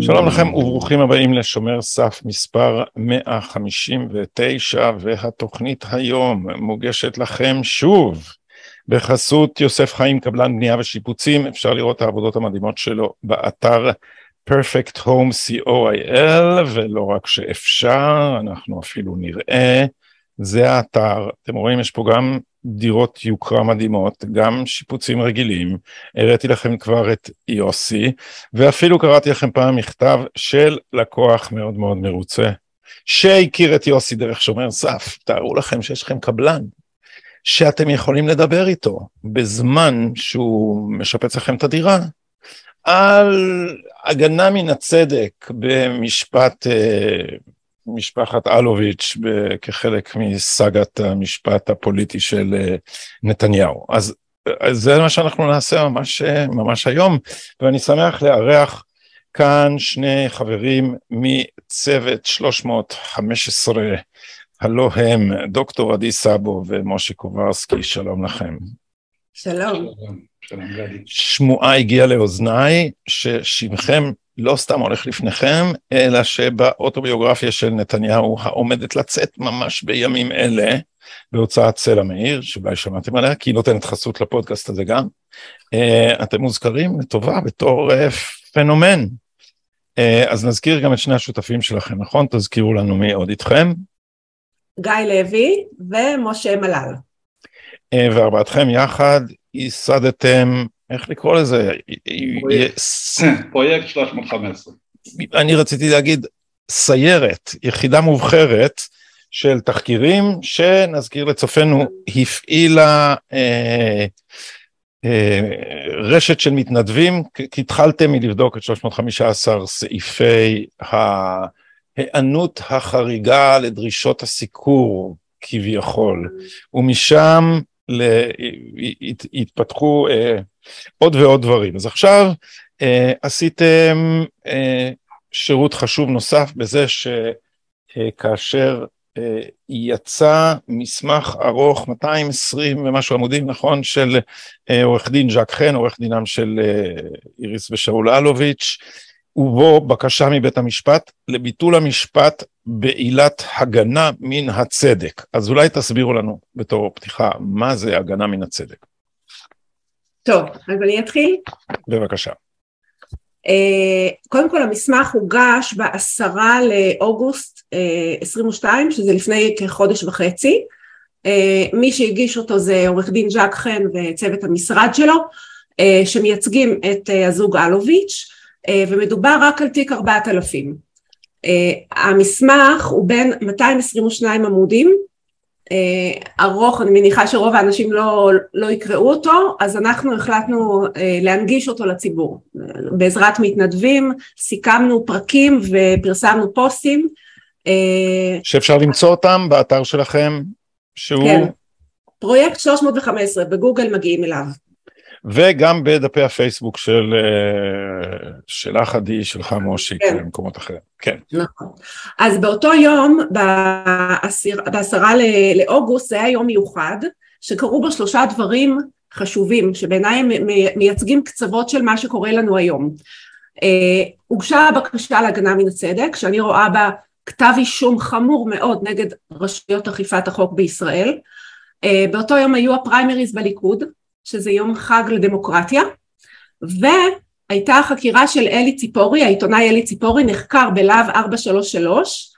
שלום לכם וברוכים הבאים לשומר סף מספר 159 והתוכנית היום מוגשת לכם שוב בחסות יוסף חיים קבלן בנייה ושיפוצים. אפשר לראות את העבודות המדהימות שלו באתר perfect home co.il ולא רק שאפשר אנחנו אפילו נראה זה האתר. אתם רואים יש פה גם דירות יוקרה מדהימות, גם שיפוצים רגילים, הראיתי לכם כבר את יוסי, ואפילו קראתי לכם פעם מכתב של לקוח מאוד מאוד מרוצה, שהכיר את יוסי דרך שומר סף, תארו לכם שיש לכם קבלן, שאתם יכולים לדבר איתו בזמן שהוא משפץ לכם את הדירה, על הגנה מן הצדק במשפט אה, משפחת אלוביץ' כחלק מסאגת המשפט הפוליטי של אה, נתניהו. אז זה מה שאנחנו נעשה ממש, ממש היום, ואני שמח לארח כאן שני חברים מצוות 315, הלא הם דוקטור עדי סאבו ומשה קוברסקי, שלום לכם. שלום. שלום שמועה הגיעה לאוזניי ששמכם לא סתם הולך לפניכם, אלא שבאוטוביוגרפיה של נתניהו העומדת לצאת ממש בימים אלה, בהוצאת סלע מאיר, שאולי שמעתם עליה, כי היא נותנת חסות לפודקאסט הזה גם, אה, אתם מוזכרים לטובה בתור אה, פנומן. אה, אז נזכיר גם את שני השותפים שלכם, נכון? תזכירו לנו מי עוד איתכם. גיא לוי ומשה מלל. וארבעתכם יחד ייסדתם איך לקרוא לזה? פרויקט 315. אני רציתי להגיד סיירת, יחידה מובחרת של תחקירים שנזכיר לצופינו הפעילה אה, אה, רשת של מתנדבים, כי התחלתם מלבדוק את 315 סעיפי ההיענות החריגה לדרישות הסיקור כביכול, ומשם התפתחו אה, עוד ועוד דברים. אז עכשיו אה, עשיתם אה, שירות חשוב נוסף בזה שכאשר יצא מסמך ארוך 220 ומשהו עמודים נכון של עורך דין ז'ק חן עורך דינם של איריס ושאול אלוביץ' ובו בקשה מבית המשפט לביטול המשפט בעילת הגנה מן הצדק. אז אולי תסבירו לנו בתור פתיחה, מה זה הגנה מן הצדק? טוב, אז אני אתחיל? בבקשה. Uh, קודם כל המסמך הוגש בעשרה לאוגוסט uh, 22, שזה לפני כחודש וחצי. Uh, מי שהגיש אותו זה עורך דין ז'אק חן וצוות המשרד שלו, שמייצגים את הזוג אלוביץ', ומדובר רק על תיק 4000. Uh, המסמך הוא בין 222 עמודים, אה, ארוך, אני מניחה שרוב האנשים לא, לא יקראו אותו, אז אנחנו החלטנו אה, להנגיש אותו לציבור. בעזרת מתנדבים, סיכמנו פרקים ופרסמנו פוסטים. אה, שאפשר למצוא אותם באתר שלכם, שהוא... כן, פרויקט 315, בגוגל מגיעים אליו. וגם בדפי הפייסבוק של אה, שלך עדי, שלך מושי, כן. במקומות אחרים. כן. נכון. אז באותו יום, בעשיר, בעשרה לאוגוסט, זה היה יום מיוחד, שקרו בו שלושה דברים חשובים, שבעיניי הם מייצגים קצוות של מה שקורה לנו היום. אה, הוגשה בקשה להגנה מן הצדק, שאני רואה בה כתב אישום חמור מאוד נגד רשויות אכיפת החוק בישראל. אה, באותו יום היו הפריימריז בליכוד, שזה יום חג לדמוקרטיה, והייתה חקירה של אלי ציפורי, העיתונאי אלי ציפורי נחקר בלהב 433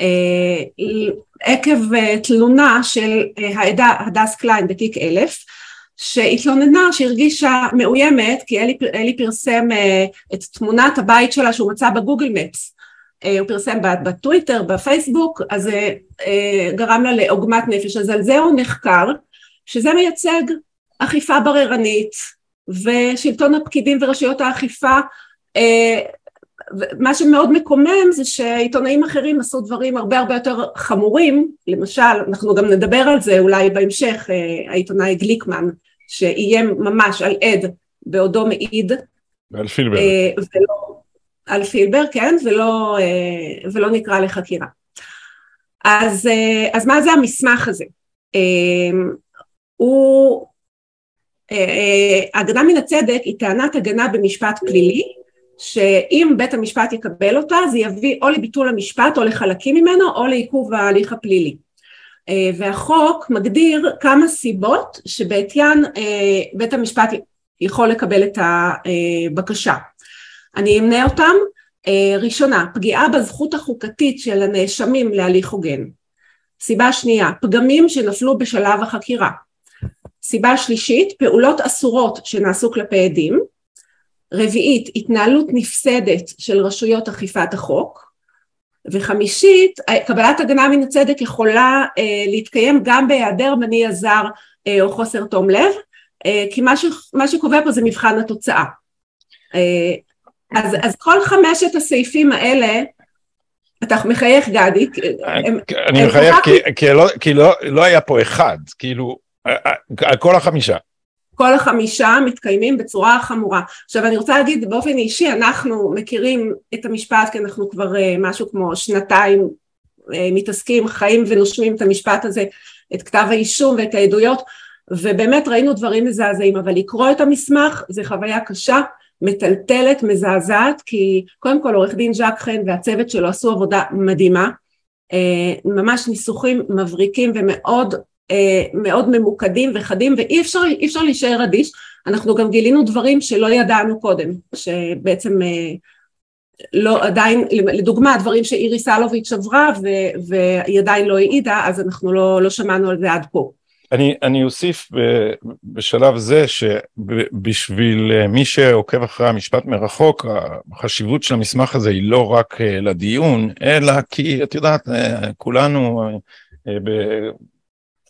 אה, עקב אה, תלונה של אה, העדה הדס קליין בתיק אלף שהתלוננה שהרגישה מאוימת כי אלי, אלי פרסם את תמונת הבית שלה שהוא מצא בגוגל מפס. הוא פרסם בטוויטר, בפייסבוק, אז זה גרם לה לעוגמת נפש, אז על זה הוא נחקר, שזה מייצג אכיפה בררנית ושלטון הפקידים ורשויות האכיפה אה, מה שמאוד מקומם זה שעיתונאים אחרים עשו דברים הרבה הרבה יותר חמורים, למשל, אנחנו גם נדבר על זה אולי בהמשך, אה, העיתונאי גליקמן, שאיים ממש על עד בעודו מעיד. ועל פילבר. אה, ולא, על פילבר, כן, ולא, ולא נקרא לחקירה. אז, אז מה זה המסמך הזה? הוא, הגנה מן הצדק היא טענת הגנה במשפט פלילי שאם בית המשפט יקבל אותה זה יביא או לביטול המשפט או לחלקים ממנו או לעיכוב ההליך הפלילי. והחוק מגדיר כמה סיבות שבעטיין בית המשפט יכול לקבל את הבקשה אני אמנה אותם. ראשונה פגיעה בזכות החוקתית של הנאשמים להליך הוגן. סיבה שנייה פגמים שנפלו בשלב החקירה סיבה שלישית פעולות אסורות שנעשו כלפי עדים. רביעית התנהלות נפסדת של רשויות אכיפת החוק. וחמישית קבלת הגנה מן הצדק יכולה אה, להתקיים גם בהיעדר מניע זר אה, או חוסר תום לב. אה, כי מה, ש, מה שקובע פה זה מבחן התוצאה. אה, אז, אז כל חמשת הסעיפים האלה אתה מחייך גדי אני מחייך כי, כי, לא, כי לא, לא היה פה אחד. כאילו כל החמישה כל החמישה מתקיימים בצורה חמורה. עכשיו אני רוצה להגיד באופן אישי אנחנו מכירים את המשפט כי אנחנו כבר uh, משהו כמו שנתיים מתעסקים חיים ונושמים את המשפט הזה את כתב האישום ואת העדויות ובאמת ראינו דברים מזעזעים אבל לקרוא את המסמך זה חוויה קשה מטלטלת מזעזעת כי קודם כל עורך דין ז'אק חן והצוות שלו עשו עבודה מדהימה ממש ניסוחים מבריקים ומאוד אה, מאוד ממוקדים וחדים ואי אפשר, אפשר להישאר אדיש, אנחנו גם גילינו דברים שלא ידענו קודם, שבעצם אה, לא עדיין, לדוגמה דברים שאיריס אלוביץ' עברה והיא עדיין לא העידה אז אנחנו לא, לא שמענו על זה עד פה. אני, אני אוסיף בשלב זה שבשביל אה, מי שעוקב אחרי המשפט מרחוק, החשיבות של המסמך הזה היא לא רק לדיון, אלא כי את יודעת, כולנו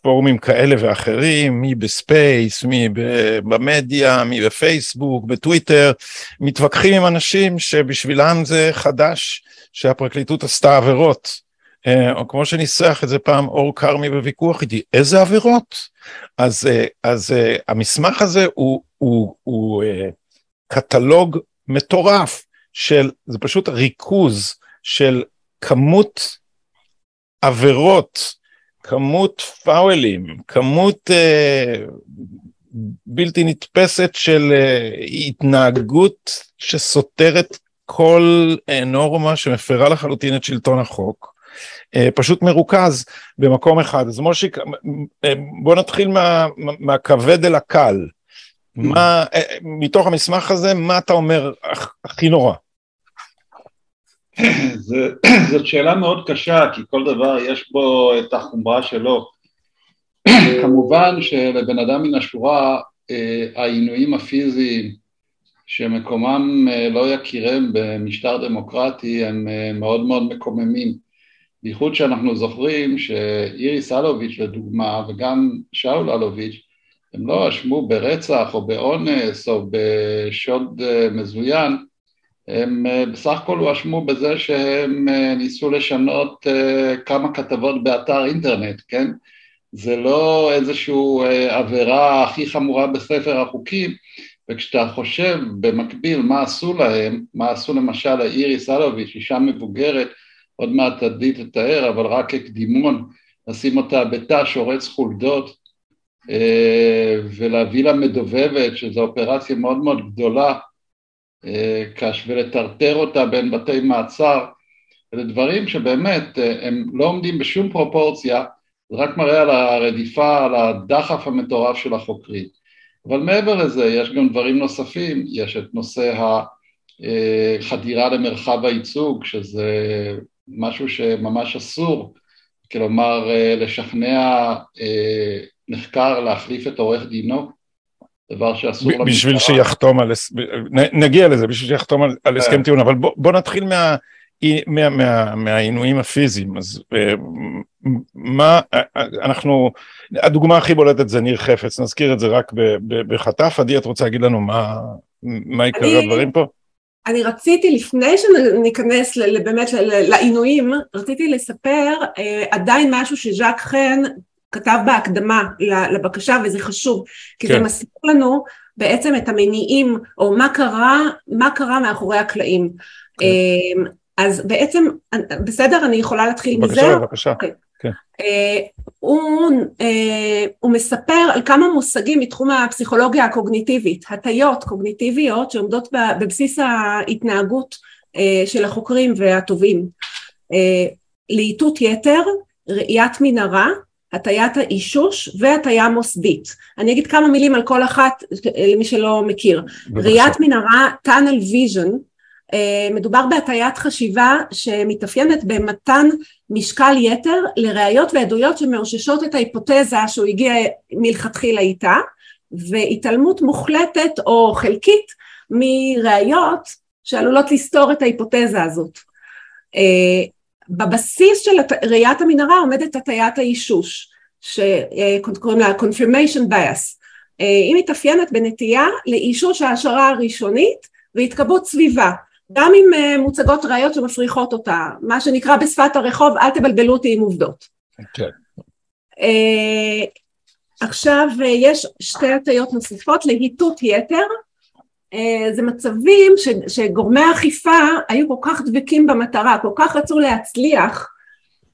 בפורומים כאלה ואחרים, מי בספייס, מי במדיה, מי בפייסבוק, בטוויטר, מתווכחים עם אנשים שבשבילם זה חדש שהפרקליטות עשתה עבירות. אה, או כמו שניסח את זה פעם אור כרמי בוויכוח איתי, איזה עבירות? אז, אה, אז אה, המסמך הזה הוא, הוא, הוא קטלוג מטורף של, זה פשוט ריכוז של כמות עבירות כמות פאוולים, כמות אה, בלתי נתפסת של אה, התנהגות שסותרת כל אה, נורמה שמפרה לחלוטין את שלטון החוק, אה, פשוט מרוכז במקום אחד. אז מושיק, אה, בוא נתחיל מה, מהכבד אל הקל. מה, אה, מתוך המסמך הזה, מה אתה אומר הכי נורא? זאת שאלה מאוד קשה, כי כל דבר יש בו את החומרה שלו. כמובן שלבן אדם מן השורה אה, העינויים הפיזיים שמקומם אה, לא יכירם במשטר דמוקרטי הם אה, מאוד מאוד מקוממים. בייחוד שאנחנו זוכרים שאיריס אלוביץ' לדוגמה וגם שאול אלוביץ' הם לא אשמו ברצח או באונס או בשוד מזוין הם אה, בסך הכל הואשמו בזה שהם אה, ניסו לשנות אה, כמה כתבות באתר אינטרנט, כן? זה לא איזושהי עבירה הכי חמורה בספר החוקים, וכשאתה חושב במקביל מה עשו להם, מה עשו למשל לאיריס אלוביץ', אישה מבוגרת, עוד מעט עדי תתאר, אבל רק כקדימון, לשים אותה בתא שורץ חולדות ולהביא לה מדובבת, שזו אופרציה מאוד מאוד גדולה, ולטרטר אותה בין בתי מעצר, אלה דברים שבאמת אה, הם לא עומדים בשום פרופורציה, זה רק מראה על הרדיפה, על הדחף המטורף של החוקרים. אבל מעבר לזה יש גם דברים נוספים, יש את נושא החדירה אה, למרחב הייצוג, שזה משהו שממש אסור, כלומר אה, לשכנע נחקר להחליף את עורך דינו, דבר שאסור למשטרה. בשביל שיחתום על, נגיע לזה, בשביל שיחתום על, על הסכם כן. טיעון, אבל בוא, בוא נתחיל מה, מה, מה, מהעינויים הפיזיים, אז אה, מה, אנחנו, הדוגמה הכי בולטת זה ניר חפץ, נזכיר את זה רק בחטף, עדי את רוצה להגיד לנו מה, מה עיקר הדברים פה? אני רציתי לפני שניכנס באמת לעינויים, רציתי לספר אה, עדיין משהו שז'אק חן כתב בהקדמה לבקשה וזה חשוב כי כן. זה מסביר לנו בעצם את המניעים או מה קרה, מה קרה מאחורי הקלעים. כן. אמ, אז בעצם, בסדר, אני יכולה להתחיל בבקשה, מזה? בבקשה, בבקשה. Okay. כן. הוא, הוא מספר על כמה מושגים מתחום הפסיכולוגיה הקוגניטיבית, הטיות קוגניטיביות שעומדות בבסיס ההתנהגות של החוקרים והטובים. להיטות יתר, ראיית מנהרה, הטיית האישוש והטיה מוסדית. אני אגיד כמה מילים על כל אחת למי שלא מכיר. בבקשה. ראיית מנהרה, tunnel vision, אה, מדובר בהטיית חשיבה שמתאפיינת במתן משקל יתר לראיות ועדויות שמאוששות את ההיפותזה שהוא הגיע מלכתחילה איתה והתעלמות מוחלטת או חלקית מראיות שעלולות לסתור את ההיפותזה הזאת. אה, בבסיס של ראיית המנהרה עומדת הטיית האישוש שקוראים לה confirmation bias. אה, היא מתאפיינת בנטייה לאישוש ההשערה הראשונית והתקבעות סביבה. גם אם אה, מוצגות ראיות שמפריחות אותה מה שנקרא בשפת הרחוב אל תבלבלו אותי עם עובדות. כן. אה, עכשיו יש שתי הטיות נוספות להיטות יתר. אה, זה מצבים ש, שגורמי האכיפה היו כל כך דבקים במטרה, כל כך רצו להצליח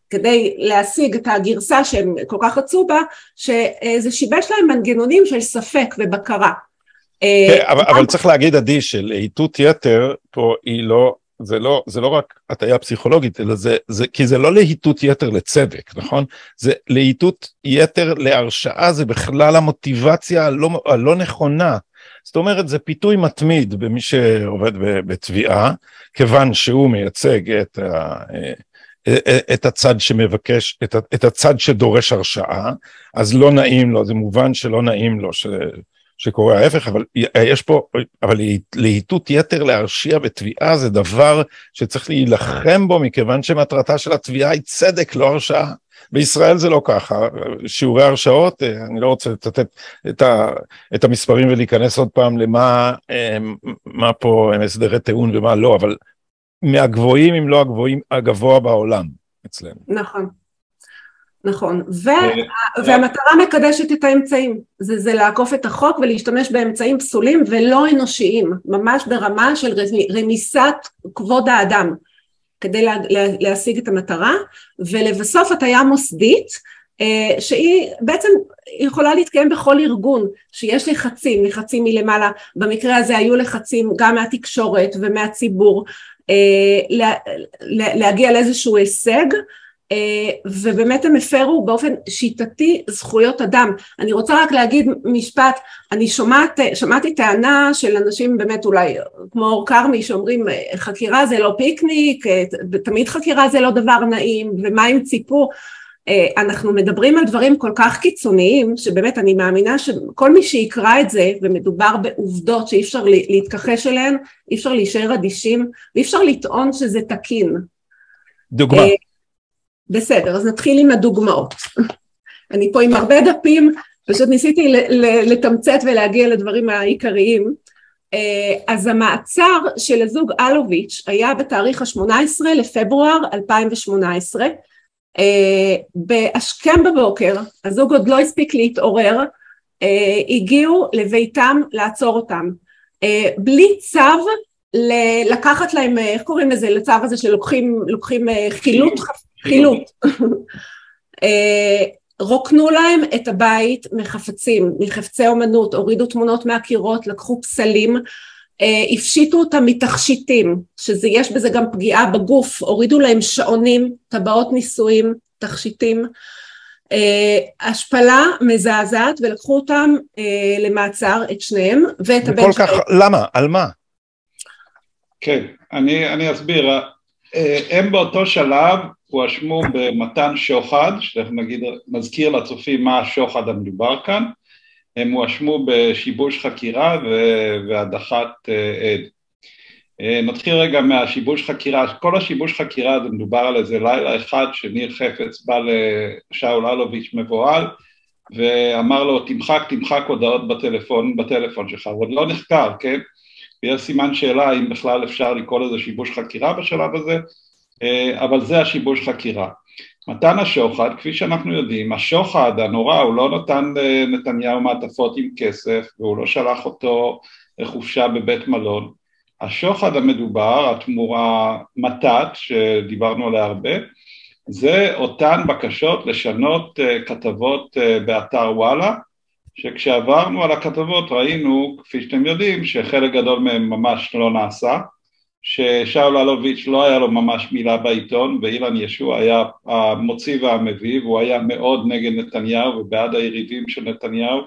כדי להשיג את הגרסה שהם כל כך רצו בה, שזה שיבש להם מנגנונים של ספק ובקרה. אה, כן, אבל, אבל צריך להגיד עדי שלהיטות יתר פה היא לא, זה לא, זה לא רק הטיה פסיכולוגית, אלא זה, זה, כי זה לא להיטות יתר לצדק, נכון? זה להיטות יתר להרשעה, זה בכלל המוטיבציה הלא, הלא נכונה. זאת אומרת זה פיתוי מתמיד במי שעובד בתביעה, כיוון שהוא מייצג את, ה, את הצד שמבקש, את, את הצד שדורש הרשעה, אז לא נעים לו, זה מובן שלא נעים לו ש, שקורה ההפך, אבל יש פה, אבל להיטות יתר להרשיע בתביעה זה דבר שצריך להילחם בו, מכיוון שמטרתה של התביעה היא צדק, לא הרשעה. בישראל זה לא ככה, שיעורי הרשאות, אה, אני לא רוצה לצטט את, ה, את המספרים ולהיכנס עוד פעם למה אה, מה פה הם הסדרי טיעון ומה לא, אבל מהגבוהים אם לא הגבוהים, הגבוה בעולם אצלנו. נכון. נכון, ו- והמטרה מקדשת את האמצעים, זה, זה לעקוף את החוק ולהשתמש באמצעים פסולים ולא אנושיים, ממש ברמה של רמיסת כבוד האדם. כדי לה, לה, להשיג את המטרה ולבסוף הטיה מוסדית אה, שהיא בעצם יכולה להתקיים בכל ארגון שיש לחצים, לחצים מלמעלה, במקרה הזה היו לחצים גם מהתקשורת ומהציבור אה, לה, להגיע לאיזשהו הישג. אה, ובאמת הם הפרו באופן שיטתי זכויות אדם. אני רוצה רק להגיד משפט, אני שומעת, שמעתי טענה של אנשים באמת אולי כמו אור כרמי שאומרים חקירה זה לא פיקניק, תמיד חקירה זה לא דבר נעים ומה הם ציפו, אה, אנחנו מדברים על דברים כל כך קיצוניים שבאמת אני מאמינה שכל מי שיקרא את זה ומדובר בעובדות שאי אפשר להתכחש אליהן, אי אפשר להישאר אדישים ואי אפשר לטעון שזה תקין. דוגמה. בסדר, אז נתחיל עם הדוגמאות. אני פה עם הרבה דפים, פשוט ניסיתי לתמצת ולהגיע לדברים העיקריים. אה, אז המעצר של הזוג אלוביץ' היה בתאריך ה-18 לפברואר 2018. אה, בהשכם בבוקר, הזוג עוד לא הספיק להתעורר, אה, הגיעו לביתם לעצור אותם. בלי צו לקחת להם, איך קוראים לזה, לצו הזה שלוקחים חילוט חילוט. אה, רוקנו להם את הבית מחפצים, מחפצי אומנות, הורידו תמונות מהקירות, לקחו פסלים, אה, הפשיטו אותם מתכשיטים, שיש בזה גם פגיעה בגוף, הורידו להם שעונים, טבעות נישואים, תכשיטים, אה, השפלה מזעזעת ולקחו אותם למעצר את שניהם ואת הבן שלהם. כך, למה? על מה? כן, אני, אני אסביר, הם באותו שלב הואשמו במתן שוחד, שתכף נגיד, נזכיר לצופים מה השוחד המדובר כאן, הם הואשמו בשיבוש חקירה והדחת אה, עד. אה, נתחיל רגע מהשיבוש חקירה, כל השיבוש חקירה זה מדובר על איזה לילה אחד שניר חפץ בא לשאול אלוביץ' מבוהל ואמר לו תמחק תמחק הודעות בטלפון, בטלפון שלך, הוא עוד לא נחקר, כן? ויש סימן שאלה האם בכלל אפשר לקרוא לזה שיבוש חקירה בשלב הזה, אבל זה השיבוש חקירה. מתן השוחד, כפי שאנחנו יודעים, השוחד הנורא, הוא לא נתן לנתניהו מעטפות עם כסף והוא לא שלח אותו לחופשה בבית מלון. השוחד המדובר, התמורה מתת, שדיברנו עליה הרבה, זה אותן בקשות לשנות uh, כתבות באתר וואלה, שכשעברנו על הכתבות ראינו, כפי שאתם יודעים, שחלק גדול מהם ממש לא נעשה, ששאול אלוביץ' לא היה לו ממש מילה בעיתון ואילן ישוע היה המוציא והמביא והוא היה מאוד נגד נתניהו ובעד היריבים של נתניהו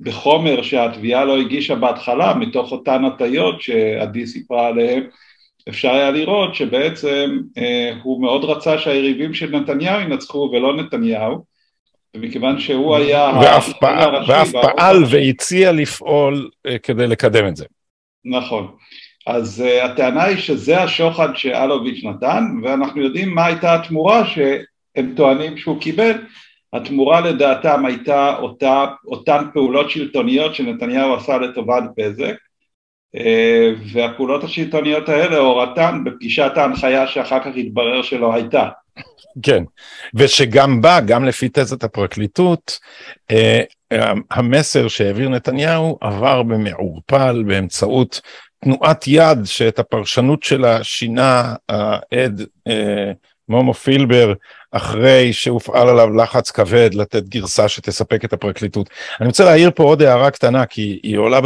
ובחומר שהתביעה לא הגישה בהתחלה מתוך אותן הטיות שעדי סיפרה עליהן אפשר היה לראות שבעצם אה, הוא מאוד רצה שהיריבים של נתניהו ינצחו ולא נתניהו ומכיוון שהוא היה... ואף, פעל, ואף פעל והציע לפעול אה, כדי לקדם את זה. נכון. אז uh, הטענה היא שזה השוחד שאלוביץ' נתן, ואנחנו יודעים מה הייתה התמורה שהם טוענים שהוא קיבל. התמורה לדעתם הייתה אותה, אותן פעולות שלטוניות שנתניהו עשה לטובת בזק, uh, והפעולות השלטוניות האלה הורתן בפגישת ההנחיה שאחר כך התברר שלא הייתה. כן, ושגם בה, גם לפי תזת הפרקליטות, uh, המסר שהעביר נתניהו עבר במעורפל באמצעות תנועת יד שאת הפרשנות שלה שינה העד אה, מומו פילבר אחרי שהופעל עליו לחץ כבד לתת גרסה שתספק את הפרקליטות. אני רוצה להעיר פה עוד הערה קטנה כי היא עולה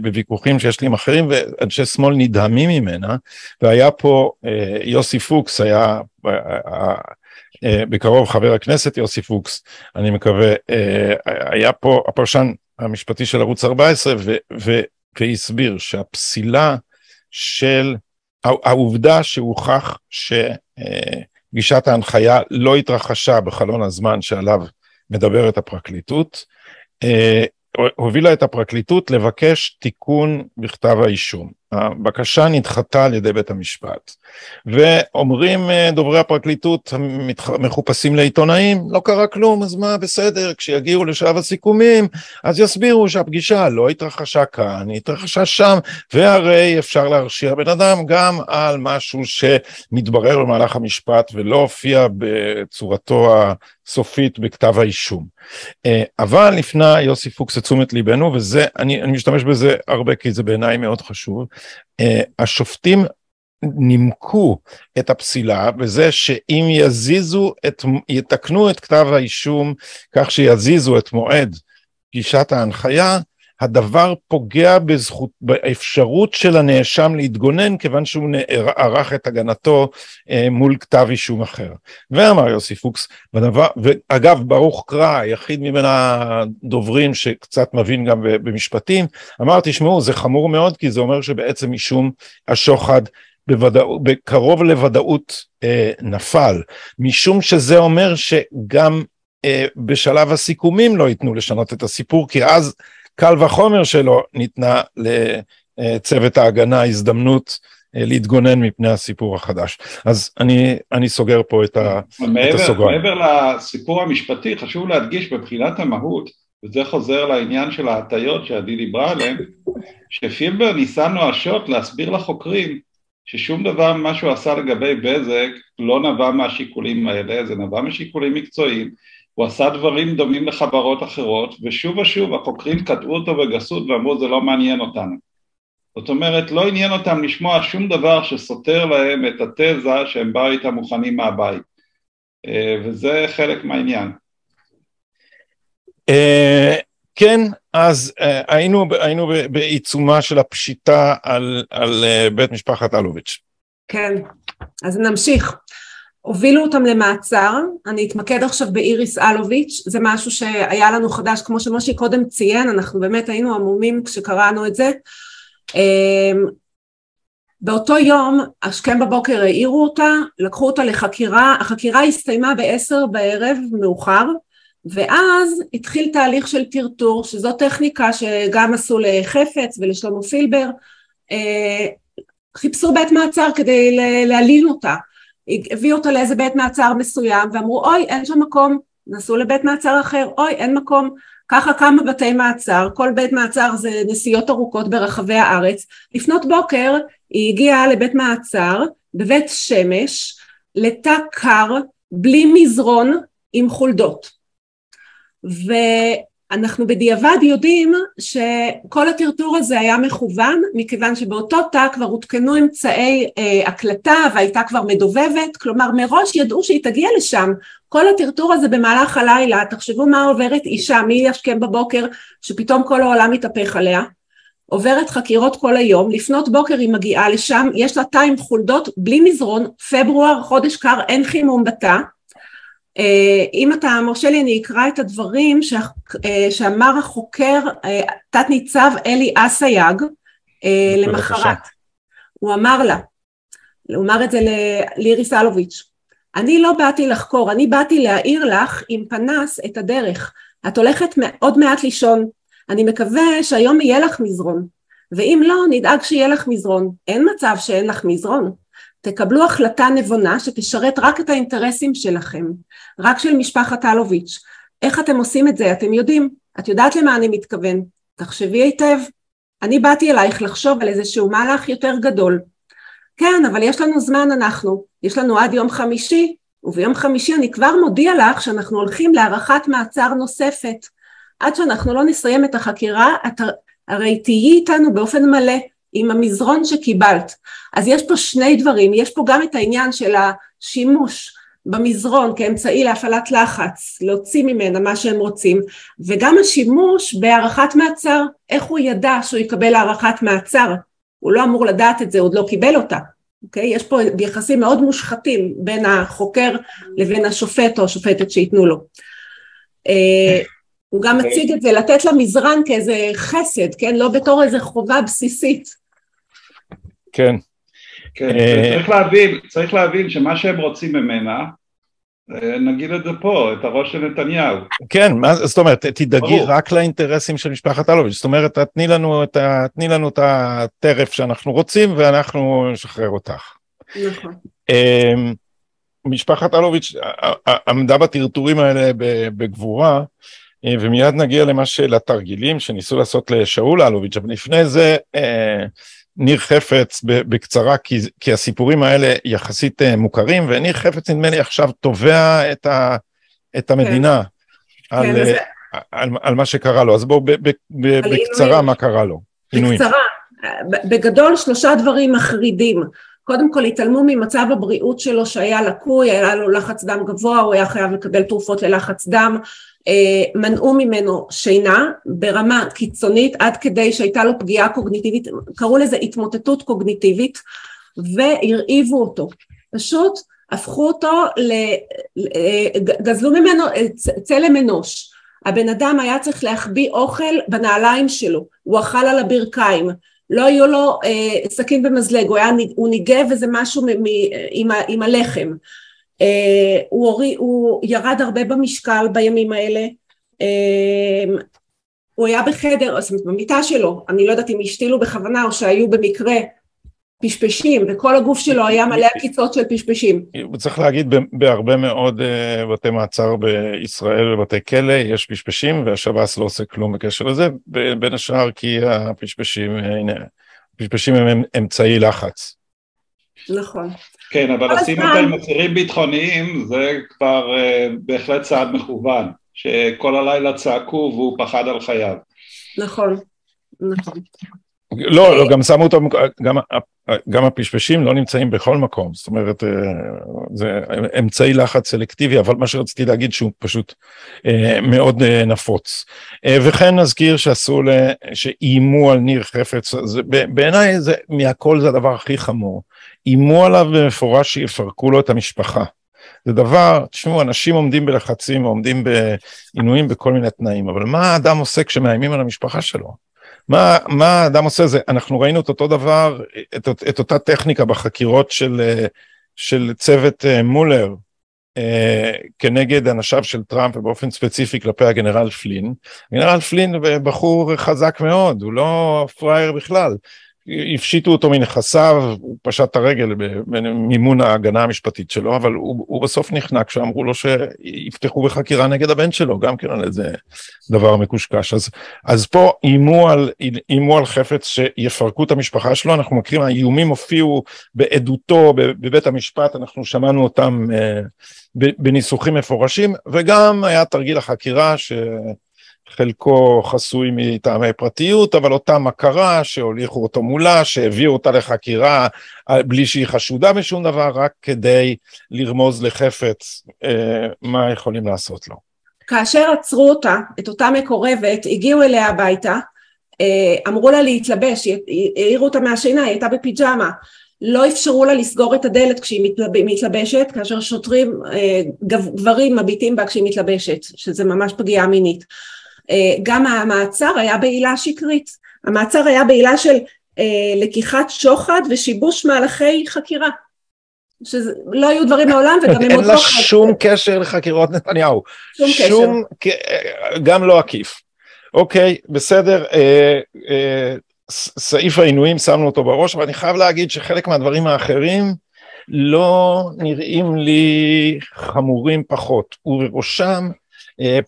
בוויכוחים שיש לי עם אחרים ואנשי שמאל נדהמים ממנה והיה פה אה, יוסי פוקס היה אה, אה, אה בקרוב חבר הכנסת יוסי פוקס אני מקווה אה, היה פה הפרשן המשפטי של ערוץ 14 ו, ו, והסביר שהפסילה של העובדה שהוכח שגישת ההנחיה לא התרחשה בחלון הזמן שעליו מדברת הפרקליטות, אה, הובילה את הפרקליטות לבקש תיקון בכתב האישום. הבקשה נדחתה על ידי בית המשפט. ואומרים אה, דוברי הפרקליטות המחופשים לעיתונאים, לא קרה כלום, אז מה, בסדר, כשיגיעו לשלב הסיכומים, אז יסבירו שהפגישה לא התרחשה כאן, היא התרחשה שם, והרי אפשר להרשיע בן אדם גם על משהו שמתברר במהלך המשפט ולא הופיע בצורתו הסופית בכתב האישום. אה, אבל לפני יוסי פוקס את תשומת ליבנו, וזה, אני, אני משתמש בזה הרבה כי זה בעיניי מאוד חשוב, השופטים נימקו את הפסילה בזה שאם יזיזו את, יתקנו את כתב האישום כך שיזיזו את מועד פגישת ההנחיה, הדבר פוגע בזכות, באפשרות של הנאשם להתגונן כיוון שהוא ערך את הגנתו אה, מול כתב אישום אחר. ואמר יוסי פוקס, ודבר, ואגב ברוך קרא, היחיד מבין הדוברים שקצת מבין גם במשפטים, אמר תשמעו זה חמור מאוד כי זה אומר שבעצם משום השוחד בוודאות, בקרוב לוודאות אה, נפל, משום שזה אומר שגם אה, בשלב הסיכומים לא ייתנו לשנות את הסיפור, כי אז קל וחומר שלא ניתנה לצוות ההגנה הזדמנות אה, להתגונן מפני הסיפור החדש. אז אני, אני סוגר פה את, ה, מעבר, את הסוגריים. מעבר לסיפור המשפטי, חשוב להדגיש מבחינת המהות, וזה חוזר לעניין של ההטיות שעדי דיברה עליהן, שפילבר ניסה נואשות להסביר לחוקרים ששום דבר ממה שהוא עשה לגבי בזק לא נבע מהשיקולים האלה, זה נבע משיקולים מקצועיים, הוא עשה דברים דומים לחברות אחרות, ושוב ושוב החוקרים קטעו אותו בגסות ואמרו זה לא מעניין אותנו. זאת אומרת, לא עניין אותם לשמוע שום דבר שסותר להם את התזה שהם באו איתה מוכנים מהבית. אה, וזה חלק מהעניין. אה, כן, אז אה, היינו, היינו בעיצומה של הפשיטה על, על בית משפחת אלוביץ'. כן, אז נמשיך. הובילו אותם למעצר, אני אתמקד עכשיו באיריס אלוביץ', זה משהו שהיה לנו חדש, כמו שמושי קודם ציין, אנחנו באמת היינו עמומים כשקראנו את זה. אמ, באותו יום, השכם בבוקר העירו אותה, לקחו אותה לחקירה, החקירה הסתיימה בעשר בערב מאוחר, ואז התחיל תהליך של טרטור, שזו טכניקה שגם עשו לחפץ ולשלמה פילבר, אה, חיפשו בית מעצר כדי להעליל אותה. הביאו אותה לאיזה בית מעצר מסוים ואמרו אוי אין שם מקום, נסעו לבית מעצר אחר, אוי אין מקום, ככה כמה בתי מעצר, כל בית מעצר זה נסיעות ארוכות ברחבי הארץ, לפנות בוקר היא הגיעה לבית מעצר בבית שמש, לתא קר, בלי מזרון, עם חולדות. אנחנו בדיעבד יודעים שכל הטרטור הזה היה מכוון מכיוון שבאותו תא כבר הותקנו אמצעי אה, הקלטה והייתה כבר מדובבת. כלומר מראש ידעו שהיא תגיע לשם. כל הטרטור הזה במהלך הלילה תחשבו מה עוברת אישה מי ישכם בבוקר שפתאום כל העולם מתהפך עליה. עוברת חקירות כל היום לפנות בוקר היא מגיעה לשם יש לה תא עם חולדות בלי מזרון פברואר חודש קר אין חימום בתא אם אתה מרשה לי אני אקרא את הדברים אה, שאמר החוקר אה, תת ניצב אלי אסייג למחרת. הוא אמר לה הוא אמר את זה ליריס אלוביץ' אני לא באתי לחקור אני באתי להעיר לך עם פנס את הדרך. את הולכת עוד מעט לישון. אני מקווה שהיום יהיה לך מזרון ואם לא נדאג שיהיה לך מזרון. אין מצב שאין לך מזרון תקבלו החלטה נבונה שתשרת רק את האינטרסים שלכם, רק של משפחת אלוביץ'. איך אתם עושים את זה? אתם יודעים, את יודעת למה אני מתכוון. תחשבי היטב. אני באתי אלייך לחשוב על איזשהו מהלך יותר גדול. כן, אבל יש לנו זמן אנחנו, יש לנו עד יום חמישי, וביום חמישי אני כבר מודיע לך שאנחנו הולכים להארכת מעצר נוספת. עד שאנחנו לא נסיים את החקירה, את הרי תהיי איתנו באופן מלא. עם המזרון שקיבלת. אז יש פה שני דברים, יש פה גם את העניין של השימוש במזרון כאמצעי להפעלת לחץ, להוציא ממנה מה שהם רוצים, וגם השימוש בהארכת מעצר, איך הוא ידע שהוא יקבל הארכת מעצר? הוא לא אמור לדעת את זה, עוד לא קיבל אותה. אוקיי? יש פה יחסים מאוד מושחתים בין החוקר לבין השופט או השופטת שייתנו לו. אה, הוא גם מציג את זה, לתת לה מזרן כאיזה חסד, כן? לא בתור איזה חובה בסיסית. כן. כן, אה, צריך להבין, צריך להבין שמה שהם רוצים ממנה, אה, נגיד את זה פה, את הראש של נתניהו. כן, מה, זאת אומרת, תדאגי רק לאינטרסים של משפחת אלוביץ', זאת אומרת, תני לנו את, ה, תני לנו את הטרף שאנחנו רוצים ואנחנו נשחרר אותך. נכון. אמ, משפחת אלוביץ' עמדה בטרטורים האלה בגבורה, אה, ומיד נגיע למה לתרגילים שניסו לעשות לשאול אלוביץ', אבל לפני זה, ניר חפץ בקצרה, כי, כי הסיפורים האלה יחסית אה, מוכרים, וניר חפץ נדמה לי עכשיו תובע את, ה, את המדינה כן. על, כן, על, אה, על, על מה שקרה לו. אז בואו בקצרה מה קרה לו. בקצרה, בגדול שלושה דברים מחרידים. קודם כל התעלמו ממצב הבריאות שלו שהיה לקוי, היה לו לחץ דם גבוה, הוא היה חייב לקבל תרופות ללחץ דם, מנעו ממנו שינה ברמה קיצונית עד כדי שהייתה לו פגיעה קוגניטיבית, קראו לזה התמוטטות קוגניטיבית והרעיבו אותו, פשוט הפכו אותו, גזלו ממנו צלם אנוש, הבן אדם היה צריך להחביא אוכל בנעליים שלו, הוא אכל על הברכיים, לא היו לו אה, סכין במזלג, הוא, היה, הוא ניגב איזה משהו עם, עם הלחם, אה, הוא, הורי, הוא ירד הרבה במשקל בימים האלה, אה, הוא היה בחדר, זאת אומרת במיטה שלו, אני לא יודעת אם השתילו בכוונה או שהיו במקרה פשפשים וכל הגוף שלו היה מלא עקיצות של פשפשים. צריך להגיד בהרבה מאוד uh, בתי מעצר בישראל ובתי כלא יש פשפשים והשב"ס לא עושה כלום בקשר לזה בין השאר כי הפשפשים, הנה, הפשפשים הם אמצעי לחץ. נכון. כן, אבל לשים אותה עם אסירים ביטחוניים זה כבר uh, בהחלט צעד מכוון, שכל הלילה צעקו והוא פחד על חייו. נכון, נכון. לא, לא, גם שמו אותו, גם, גם הפשפשים לא נמצאים בכל מקום, זאת אומרת, אה, זה אמצעי לחץ סלקטיבי, אבל מה שרציתי להגיד שהוא פשוט אה, מאוד אה, נפוץ. וכן נזכיר שעשו, שאיימו על ניר חפץ, בעיניי זה, מהכל זה הדבר הכי חמור. איימו עליו במפורש שיפרקו לו את המשפחה. זה דבר, תשמעו, אנשים עומדים בלחצים, עומדים בעינויים בכל מיני תנאים, אבל מה האדם עושה כשמאיימים על המשפחה שלו? מה, מה האדם עושה? זה, אנחנו ראינו את אותו דבר, את, את אותה טכניקה בחקירות של, של צוות אה, מולר אה, כנגד אנשיו של טראמפ ובאופן ספציפי כלפי הגנרל פלין. הגנרל פלין בחור חזק מאוד, הוא לא פראייר בכלל. הפשיטו אותו מנכסיו, הוא פשט את הרגל במימון ההגנה המשפטית שלו, אבל הוא, הוא בסוף נחנק שאמרו לו שיפתחו בחקירה נגד הבן שלו, גם כן על איזה דבר מקושקש. אז, אז פה איימו על, איימו על חפץ שיפרקו את המשפחה שלו, אנחנו מכירים, האיומים הופיעו בעדותו בבית המשפט, אנחנו שמענו אותם אה, בניסוחים מפורשים, וגם היה תרגיל החקירה ש... חלקו חסוי מטעמי פרטיות, אבל אותה מכרה שהוליכו אותו מולה, שהביאו אותה לחקירה אה, בלי שהיא חשודה בשום דבר, רק כדי לרמוז לחפץ אה, מה יכולים לעשות לו. כאשר עצרו אותה, את אותה מקורבת, הגיעו אליה הביתה, אה, אמרו לה להתלבש, העירו אותה מהשינה, היא הייתה בפיג'מה, לא אפשרו לה לסגור את הדלת כשהיא מתלבשת, כאשר שוטרים, אה, גברים מביטים בה כשהיא מתלבשת, שזה ממש פגיעה מינית. אה, גם המעצר היה בעילה שקרית, המעצר היה בעילה של לקיחת שוחד ושיבוש מהלכי חקירה. שלא היו דברים מעולם וגם הם עוד לא... אין לה שום קשר לחקירות נתניהו. שום, שום קשר. גם לא עקיף. אוקיי, בסדר, אה, אה, סעיף העינויים שמנו אותו בראש, אבל אני חייב להגיד שחלק מהדברים האחרים לא נראים לי חמורים פחות, ובראשם אה,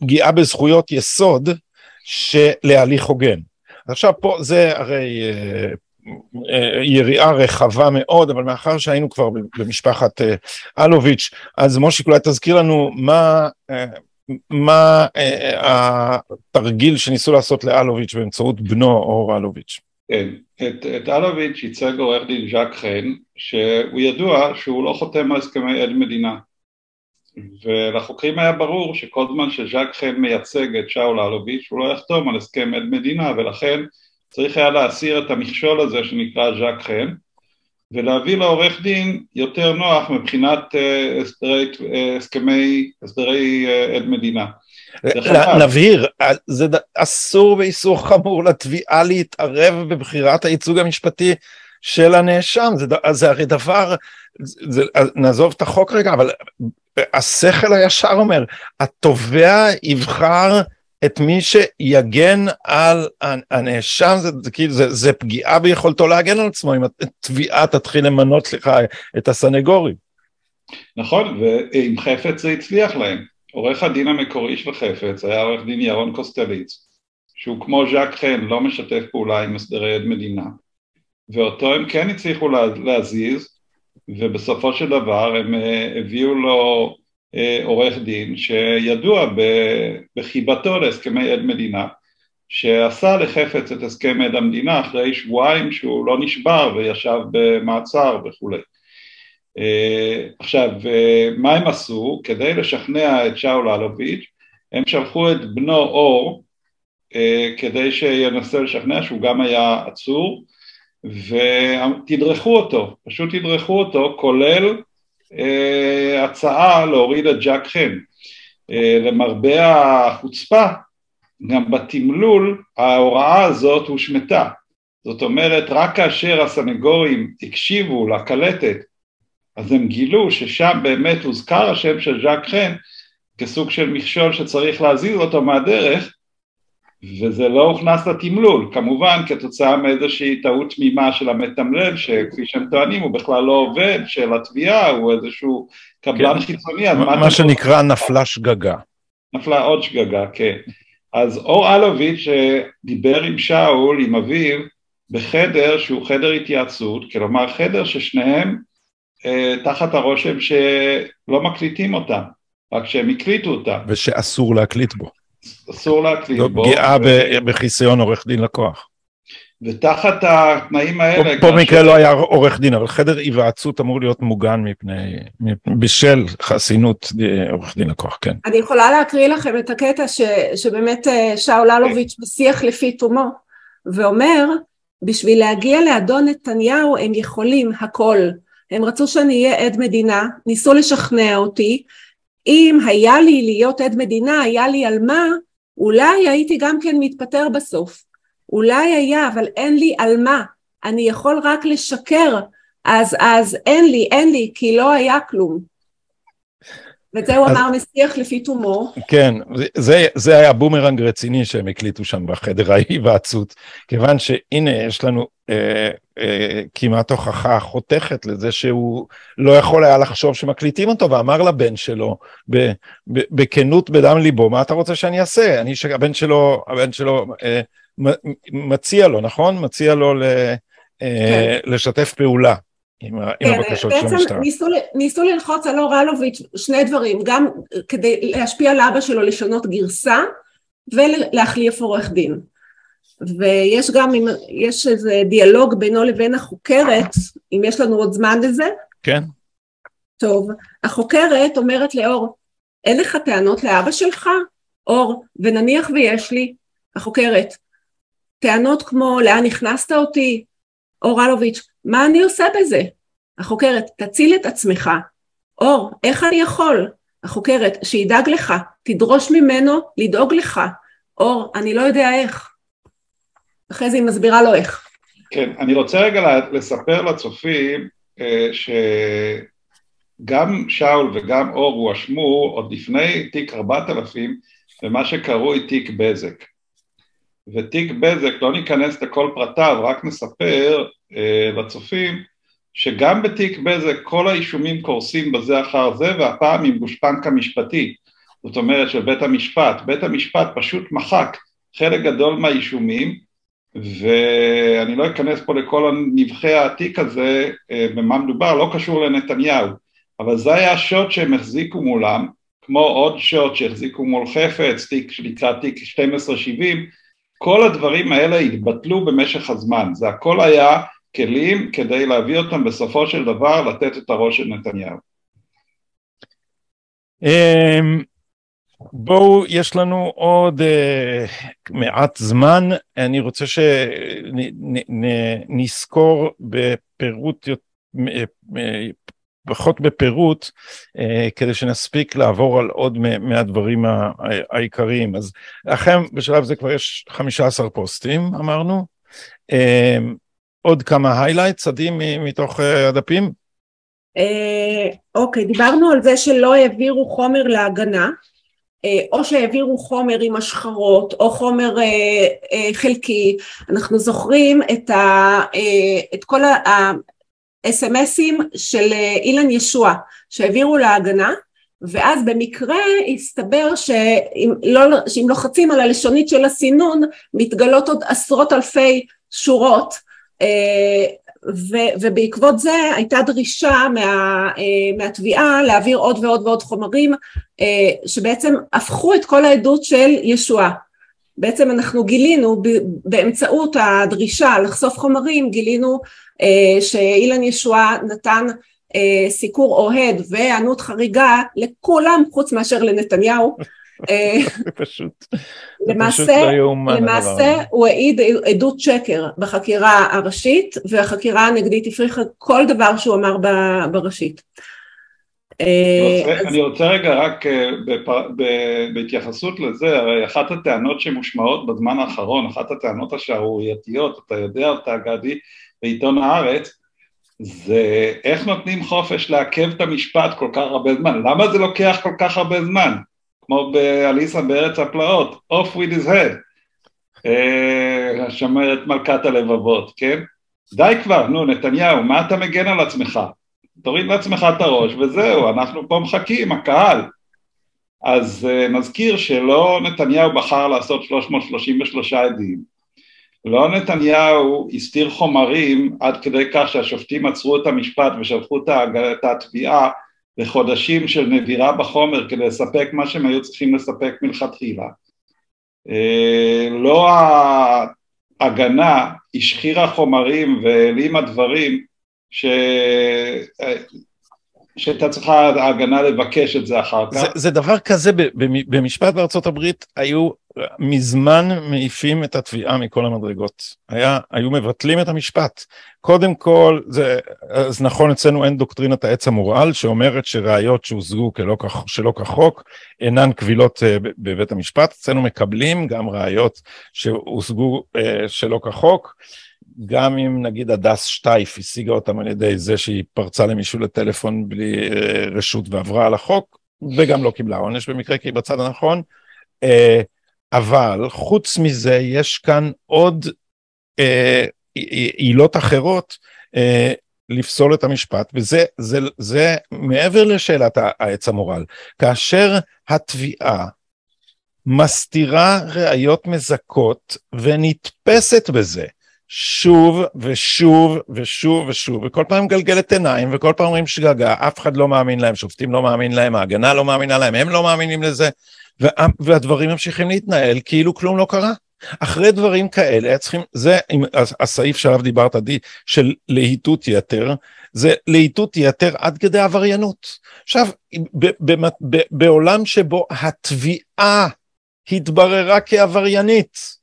פגיעה בזכויות יסוד להליך הוגן. עכשיו פה זה הרי אה, אה, יריעה רחבה מאוד, אבל מאחר שהיינו כבר במשפחת אה, אלוביץ', אז מושיק אולי תזכיר לנו מה, אה, מה התרגיל שניסו לעשות לאלוביץ' באמצעות בנו אור אלוביץ'. כן, את, את אלוביץ' ייצג עורך דין ז'אק חן, שהוא ידוע שהוא לא חותם על הסכמי עד מדינה. ולחוקרים היה ברור שכל זמן שז'אק חן מייצג את שאול אלוביץ' הוא לא יחתום על הסכם עד מדינה ולכן צריך היה להסיר את המכשול הזה שנקרא ז'אק חן ולהביא לעורך דין יותר נוח מבחינת אה, הסדרי, אה, הסכמי, הסדרי אה, עד מדינה. נבהיר, זה אסור ואיסור חמור לתביעה להתערב בבחירת הייצוג המשפטי של הנאשם, זה, זה הרי דבר, זה, נעזוב את החוק רגע, אבל השכל הישר אומר, התובע יבחר את מי שיגן על הנאשם, זה, זה, כאילו, זה, זה פגיעה ביכולתו להגן על עצמו, אם התביעה תתחיל למנות לך את הסנגורים. נכון, ועם חפץ זה הצליח להם. עורך הדין המקורי של חפץ היה עורך דין ירון קוסטליץ, שהוא כמו ז'אק חן לא משתף פעולה עם הסדרי עד מדינה, ואותו הם כן הצליחו להזיז, ובסופו של דבר הם אה, הביאו לו אה, עורך דין שידוע בחיבתו להסכמי עד מדינה שעשה לחפץ את הסכם עד המדינה אחרי שבועיים שהוא לא נשבר וישב במעצר וכולי. אה, עכשיו, מה הם עשו? כדי לשכנע את שאול אלוביץ', הם שלחו את בנו אור כדי שינסה לשכנע שהוא גם היה עצור ותדרכו אותו, פשוט תדרכו אותו, כולל אה, הצעה להוריד את ג'אק חן. אה, למרבה החוצפה, גם בתמלול ההוראה הזאת הושמטה. זאת אומרת, רק כאשר הסנגורים הקשיבו לקלטת, אז הם גילו ששם באמת הוזכר השם של ז'אק חן כסוג של מכשול שצריך להזיז אותו מהדרך, וזה לא הוכנס לתמלול, כמובן כתוצאה מאיזושהי טעות תמימה של המתמלל שכפי שהם טוענים הוא בכלל לא עובד של התביעה, הוא איזשהו קבלן כן. חיצוני. מה, מה שנקרא נפלה שגגה. נפלה עוד שגגה, כן. אז אור אלוביץ' שדיבר עם שאול, עם אביו, בחדר שהוא חדר התייעצות, כלומר חדר ששניהם אה, תחת הרושם שלא מקליטים אותם, רק שהם הקליטו אותם. ושאסור להקליט בו. אסור להקליט בו. זו פגיעה ו... בחיסיון עורך דין לקוח. ותחת התנאים האלה... פה במקרה לא היה עורך דין, אבל חדר היוועצות אמור להיות מוגן מפני, בשל חסינות אה, עורך דין לקוח, כן. אני יכולה להקריא לכם את הקטע ש, שבאמת אה, שאול אלוביץ' בשיח לפי תומו, ואומר, בשביל להגיע לאדון נתניהו הם יכולים הכל. הם רצו שאני אהיה עד מדינה, ניסו לשכנע אותי, אם היה לי להיות עד מדינה, היה לי על מה, אולי הייתי גם כן מתפטר בסוף. אולי היה, אבל אין לי על מה. אני יכול רק לשקר, אז, אז אין לי, אין לי, כי לא היה כלום. ואת זה הוא אמר מסיח לפי תומו. כן, זה, זה היה בומרנג רציני שהם הקליטו שם בחדר ההיוועצות, כיוון שהנה יש לנו אה, אה, כמעט הוכחה חותכת לזה שהוא לא יכול היה לחשוב שמקליטים אותו, ואמר לבן שלו בכנות בדם ליבו, מה אתה רוצה שאני אעשה? אני, שהבן שלו, הבן שלו אה, מציע לו, נכון? מציע לו ל, אה, כן. לשתף פעולה. עם, כן, עם הבקשות של המשטרה. ניסו, ניסו ללחוץ על אור אלוביץ' שני דברים, גם כדי להשפיע על אבא שלו לשנות גרסה, ולהחליף עורך דין. ויש גם, יש איזה דיאלוג בינו לבין החוקרת, אם יש לנו עוד זמן לזה. כן. טוב, החוקרת אומרת לאור, אין לך טענות לאבא שלך? אור, ונניח ויש לי, החוקרת, טענות כמו לאן נכנסת אותי? אור אלוביץ', מה אני עושה בזה? החוקרת, תציל את עצמך. אור, איך אני יכול? החוקרת, שידאג לך, תדרוש ממנו לדאוג לך. אור, אני לא יודע איך. אחרי זה היא מסבירה לו איך. כן, אני רוצה רגע לספר לצופים אה, שגם שאול וגם אור הואשמו עוד לפני תיק 4000 במה שקרוי תיק בזק. ותיק בזק, לא ניכנס לכל פרטיו, רק נספר אה, לצופים שגם בתיק בזק כל האישומים קורסים בזה אחר זה, והפעם עם גושפנקה משפטי, זאת אומרת של בית המשפט. בית המשפט פשוט מחק חלק גדול מהאישומים, ואני לא אכנס פה לכל נבחי התיק הזה, אה, במה מדובר, לא קשור לנתניהו, אבל זה היה השוט שהם החזיקו מולם, כמו עוד שוט שהחזיקו מול חפץ, תיק שנקרא תיק 1270, כל הדברים האלה התבטלו במשך הזמן, זה הכל היה כלים כדי להביא אותם בסופו של דבר לתת את הראש של נתניהו. אמ, בואו, יש לנו עוד uh, מעט זמן, אני רוצה שנזכור בפירוט, פחות בפירוט, אה, כדי שנספיק לעבור על עוד מהדברים העיקריים. אז לכם בשלב זה כבר יש 15 פוסטים, אמרנו. אה, עוד כמה highlights, עדי, מתוך הדפים? אוקיי, דיברנו על זה שלא העבירו חומר להגנה. אה, או שהעבירו חומר עם השחרות או חומר אה, אה, חלקי, אנחנו זוכרים את, ה, את כל ה-SMSים של אילן ישוע שהעבירו להגנה ואז במקרה הסתבר שאם, לא, שאם לוחצים על הלשונית של הסינון מתגלות עוד עשרות אלפי שורות ו- ובעקבות זה הייתה דרישה מה, uh, מהתביעה להעביר עוד ועוד ועוד חומרים שבעצם הפכו את כל העדות של ישועה. בעצם אנחנו גילינו באמצעות הדרישה לחשוף חומרים גילינו שאילן ישועה נתן uh, סיקור אוהד והיענות חריגה לכולם חוץ מאשר לנתניהו אה, פשוט, למעשה, לא למעשה הוא העיד עדות שקר בחקירה הראשית והחקירה הנגדית הפריחה כל דבר שהוא אמר בראשית. אה, אני רוצה רגע רק אה, בהתייחסות לזה, הרי אחת הטענות שמושמעות בזמן האחרון, אחת הטענות השערורייתיות, אתה יודע אותה גדי, בעיתון הארץ, זה איך נותנים חופש לעכב את המשפט כל כך הרבה זמן, למה זה לוקח כל כך הרבה זמן? כמו באליסה בארץ הפלאות, off with his head, אה, השמרת מלכת הלבבות, כן? די כבר, נו, נתניהו, מה אתה מגן על עצמך? תוריד לעצמך את הראש וזהו, אנחנו פה מחכים, הקהל. אז uh, נזכיר שלא נתניהו בחר לעשות 333 עדים, לא נתניהו הסתיר חומרים עד כדי כך שהשופטים עצרו את המשפט ושלחו את התביעה לחודשים של נבירה בחומר כדי לספק מה שהם היו צריכים לספק מלכתחילה. אה, לא ההגנה השחירה חומרים והעלימה דברים ש... אה, שהייתה צריכה ההגנה לבקש את זה אחר כך. זה, זה דבר כזה, במשפט בארצות הברית היו מזמן מעיפים את התביעה מכל המדרגות. היה, היו מבטלים את המשפט. קודם כל, זה, אז נכון, אצלנו אין דוקטרינת העץ המורעל, שאומרת שראיות שהושגו שלא כחוק אינן קבילות uh, בבית המשפט. אצלנו מקבלים גם ראיות שהושגו uh, שלא כחוק. גם אם נגיד הדס שטייף השיגה אותם על ידי זה שהיא פרצה למישהו לטלפון בלי uh, רשות ועברה על החוק, וגם לא קיבלה עונש במקרה כי היא בצד הנכון. Uh, אבל חוץ מזה יש כאן עוד אה, עילות אחרות אה, לפסול את המשפט, וזה זה, זה מעבר לשאלת העץ המורל. כאשר התביעה מסתירה ראיות מזכות ונתפסת בזה שוב ושוב ושוב ושוב, וכל פעם מגלגלת עיניים, וכל פעם אומרים שגגה, אף אחד לא מאמין להם, שופטים לא מאמין להם, ההגנה לא מאמינה להם, הם לא מאמינים לזה, והדברים ממשיכים להתנהל כאילו כלום לא קרה. אחרי דברים כאלה צריכים, זה הסעיף שעליו דיברת עדי, של להיטות יתר, זה להיטות יתר עד כדי עבריינות. עכשיו, ב, ב, ב, בעולם שבו התביעה התבררה כעבריינית,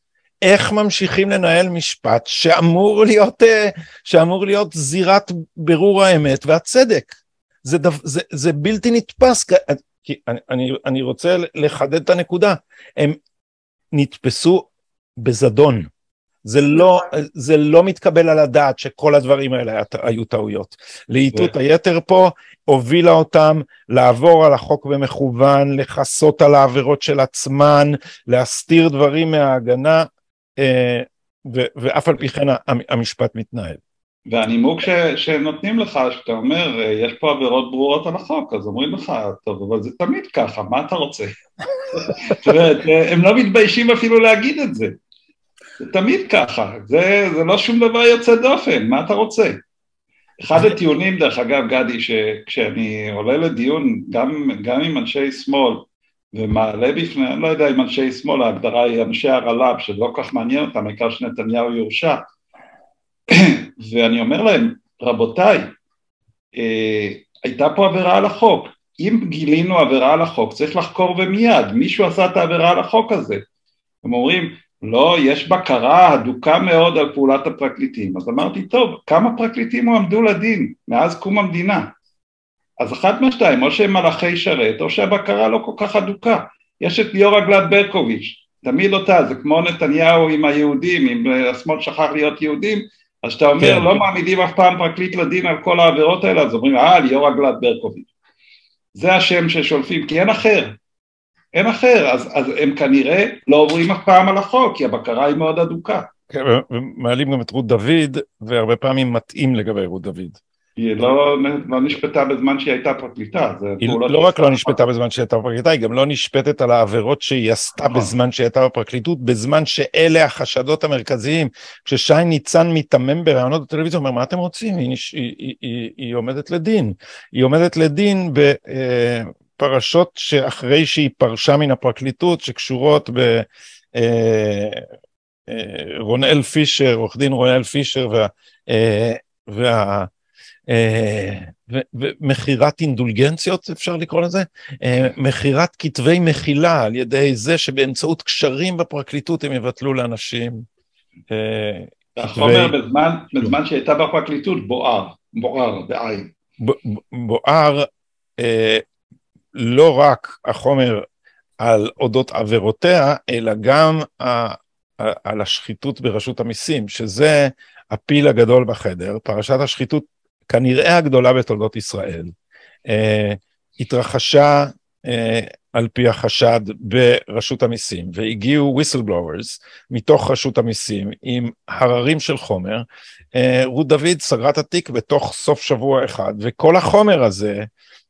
איך ממשיכים לנהל משפט שאמור להיות, אה, שאמור להיות זירת בירור האמת והצדק? זה, דו, זה, זה בלתי נתפס, כי אני, אני, אני רוצה לחדד את הנקודה, הם נתפסו בזדון. זה לא, זה לא מתקבל על הדעת שכל הדברים האלה היו טעויות. לאיתות היתר פה הובילה אותם לעבור על החוק במכוון, לכסות על העבירות של עצמן, להסתיר דברים מההגנה, אה, ואף על פי כן המשפט מתנהל. והנימוק ש, שנותנים לך, שאתה אומר, יש פה עבירות ברורות על החוק, אז אומרים לך, טוב, אבל זה תמיד ככה, מה אתה רוצה? זאת אומרת, הם לא מתביישים אפילו להגיד את זה. זה תמיד ככה, זה, זה לא שום דבר יוצא דופן, מה אתה רוצה? אחד הטיעונים, דרך אגב, גדי, שכשאני עולה לדיון גם, גם עם אנשי שמאל, ומעלה בפני, אני לא יודע אם אנשי שמאל, ההגדרה היא אנשי הרל"ב, שלא כל כך מעניין אותם, העיקר שנתניהו יורשע. ואני אומר להם, רבותיי, אה, הייתה פה עבירה על החוק, אם גילינו עבירה על החוק צריך לחקור ומיד, מישהו עשה את העבירה על החוק הזה. הם אומרים, לא, יש בקרה הדוקה מאוד על פעולת הפרקליטים. אז אמרתי, טוב, כמה פרקליטים הועמדו לדין מאז קום המדינה? אז אחת מהשתיים, או שהם מלאכי שרת, או שהבקרה לא כל כך הדוקה. יש את ליאורה גלד ברקוביץ', תמיד אותה, זה כמו נתניהו עם היהודים, אם השמאל שכח להיות יהודים, אז כשאתה אומר, כן. לא מעמידים אף פעם פרקליט לדין על כל העבירות האלה, אז אומרים, אה, ליאורה גלד ברקוביץ'. זה השם ששולפים, כי אין אחר. אין אחר, אז, אז הם כנראה לא עוברים אף פעם על החוק, כי הבקרה היא מאוד אדוקה. כן, ומעלים גם את רות דוד, והרבה פעמים מתאים לגבי רות דוד. היא לא, לא נשפטה בזמן שהיא הייתה פרקליטה. היא לא רק לא נשפטה בזמן שהיא הייתה בפרקליטה, היא גם לא נשפטת על העבירות שהיא עשתה נכון. בזמן שהיא הייתה בפרקליטות, בזמן שאלה החשדות המרכזיים. כששי ניצן מיתמם בראיונות בטלוויזיה, אומר, מה אתם רוצים? היא, היא, היא, היא, היא עומדת לדין. היא עומדת לדין בפרשות שאחרי שהיא פרשה מן הפרקליטות, שקשורות ב... אה, אה, רונאל פישר, עורך דין רונאל פישר וה... אה, וה אה, ומכירת אינדולגנציות, אפשר לקרוא לזה, אה, מכירת כתבי מחילה על ידי זה שבאמצעות קשרים בפרקליטות הם יבטלו לאנשים. אה, החומר בזמן, בזמן שהייתה בפרקליטות בוער, בוער בעין. בוער לא רק החומר על אודות עבירותיה, אלא גם על השחיתות ברשות המיסים, שזה הפיל הגדול בחדר. פרשת השחיתות כנראה הגדולה בתולדות ישראל, אה, התרחשה אה, על פי החשד ברשות המיסים, והגיעו whistleblowers מתוך רשות המיסים עם הררים של חומר. אה, רות דוד סגרה את התיק בתוך סוף שבוע אחד, וכל החומר הזה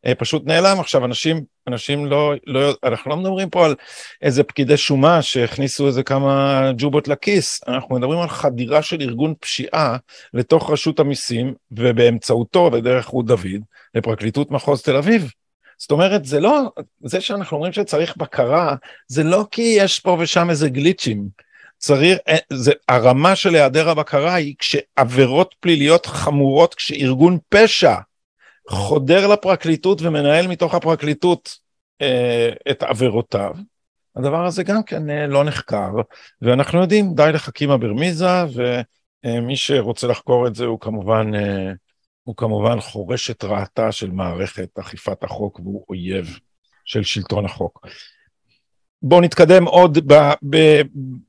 אה, פשוט נעלם. עכשיו, אנשים, אנשים לא, לא, אנחנו לא מדברים פה על איזה פקידי שומה שהכניסו איזה כמה ג'ובות לכיס, אנחנו מדברים על חדירה של ארגון פשיעה לתוך רשות המיסים, ובאמצעותו, ודרך רות דוד, לפרקליטות מחוז תל אביב. זאת אומרת, זה לא, זה שאנחנו אומרים שצריך בקרה, זה לא כי יש פה ושם איזה גליצ'ים. צריך, אה, זה, הרמה של היעדר הבקרה היא כשעבירות פליליות חמורות, כשארגון פשע חודר לפרקליטות ומנהל מתוך הפרקליטות אה, את עבירותיו. הדבר הזה גם כן אה, לא נחקר, ואנחנו יודעים, די לחכימה ברמיזה, ומי שרוצה לחקור את זה הוא כמובן, אה, הוא כמובן חורש את רעתה של מערכת אכיפת החוק, והוא אויב של שלטון החוק. בואו נתקדם עוד ב, ב,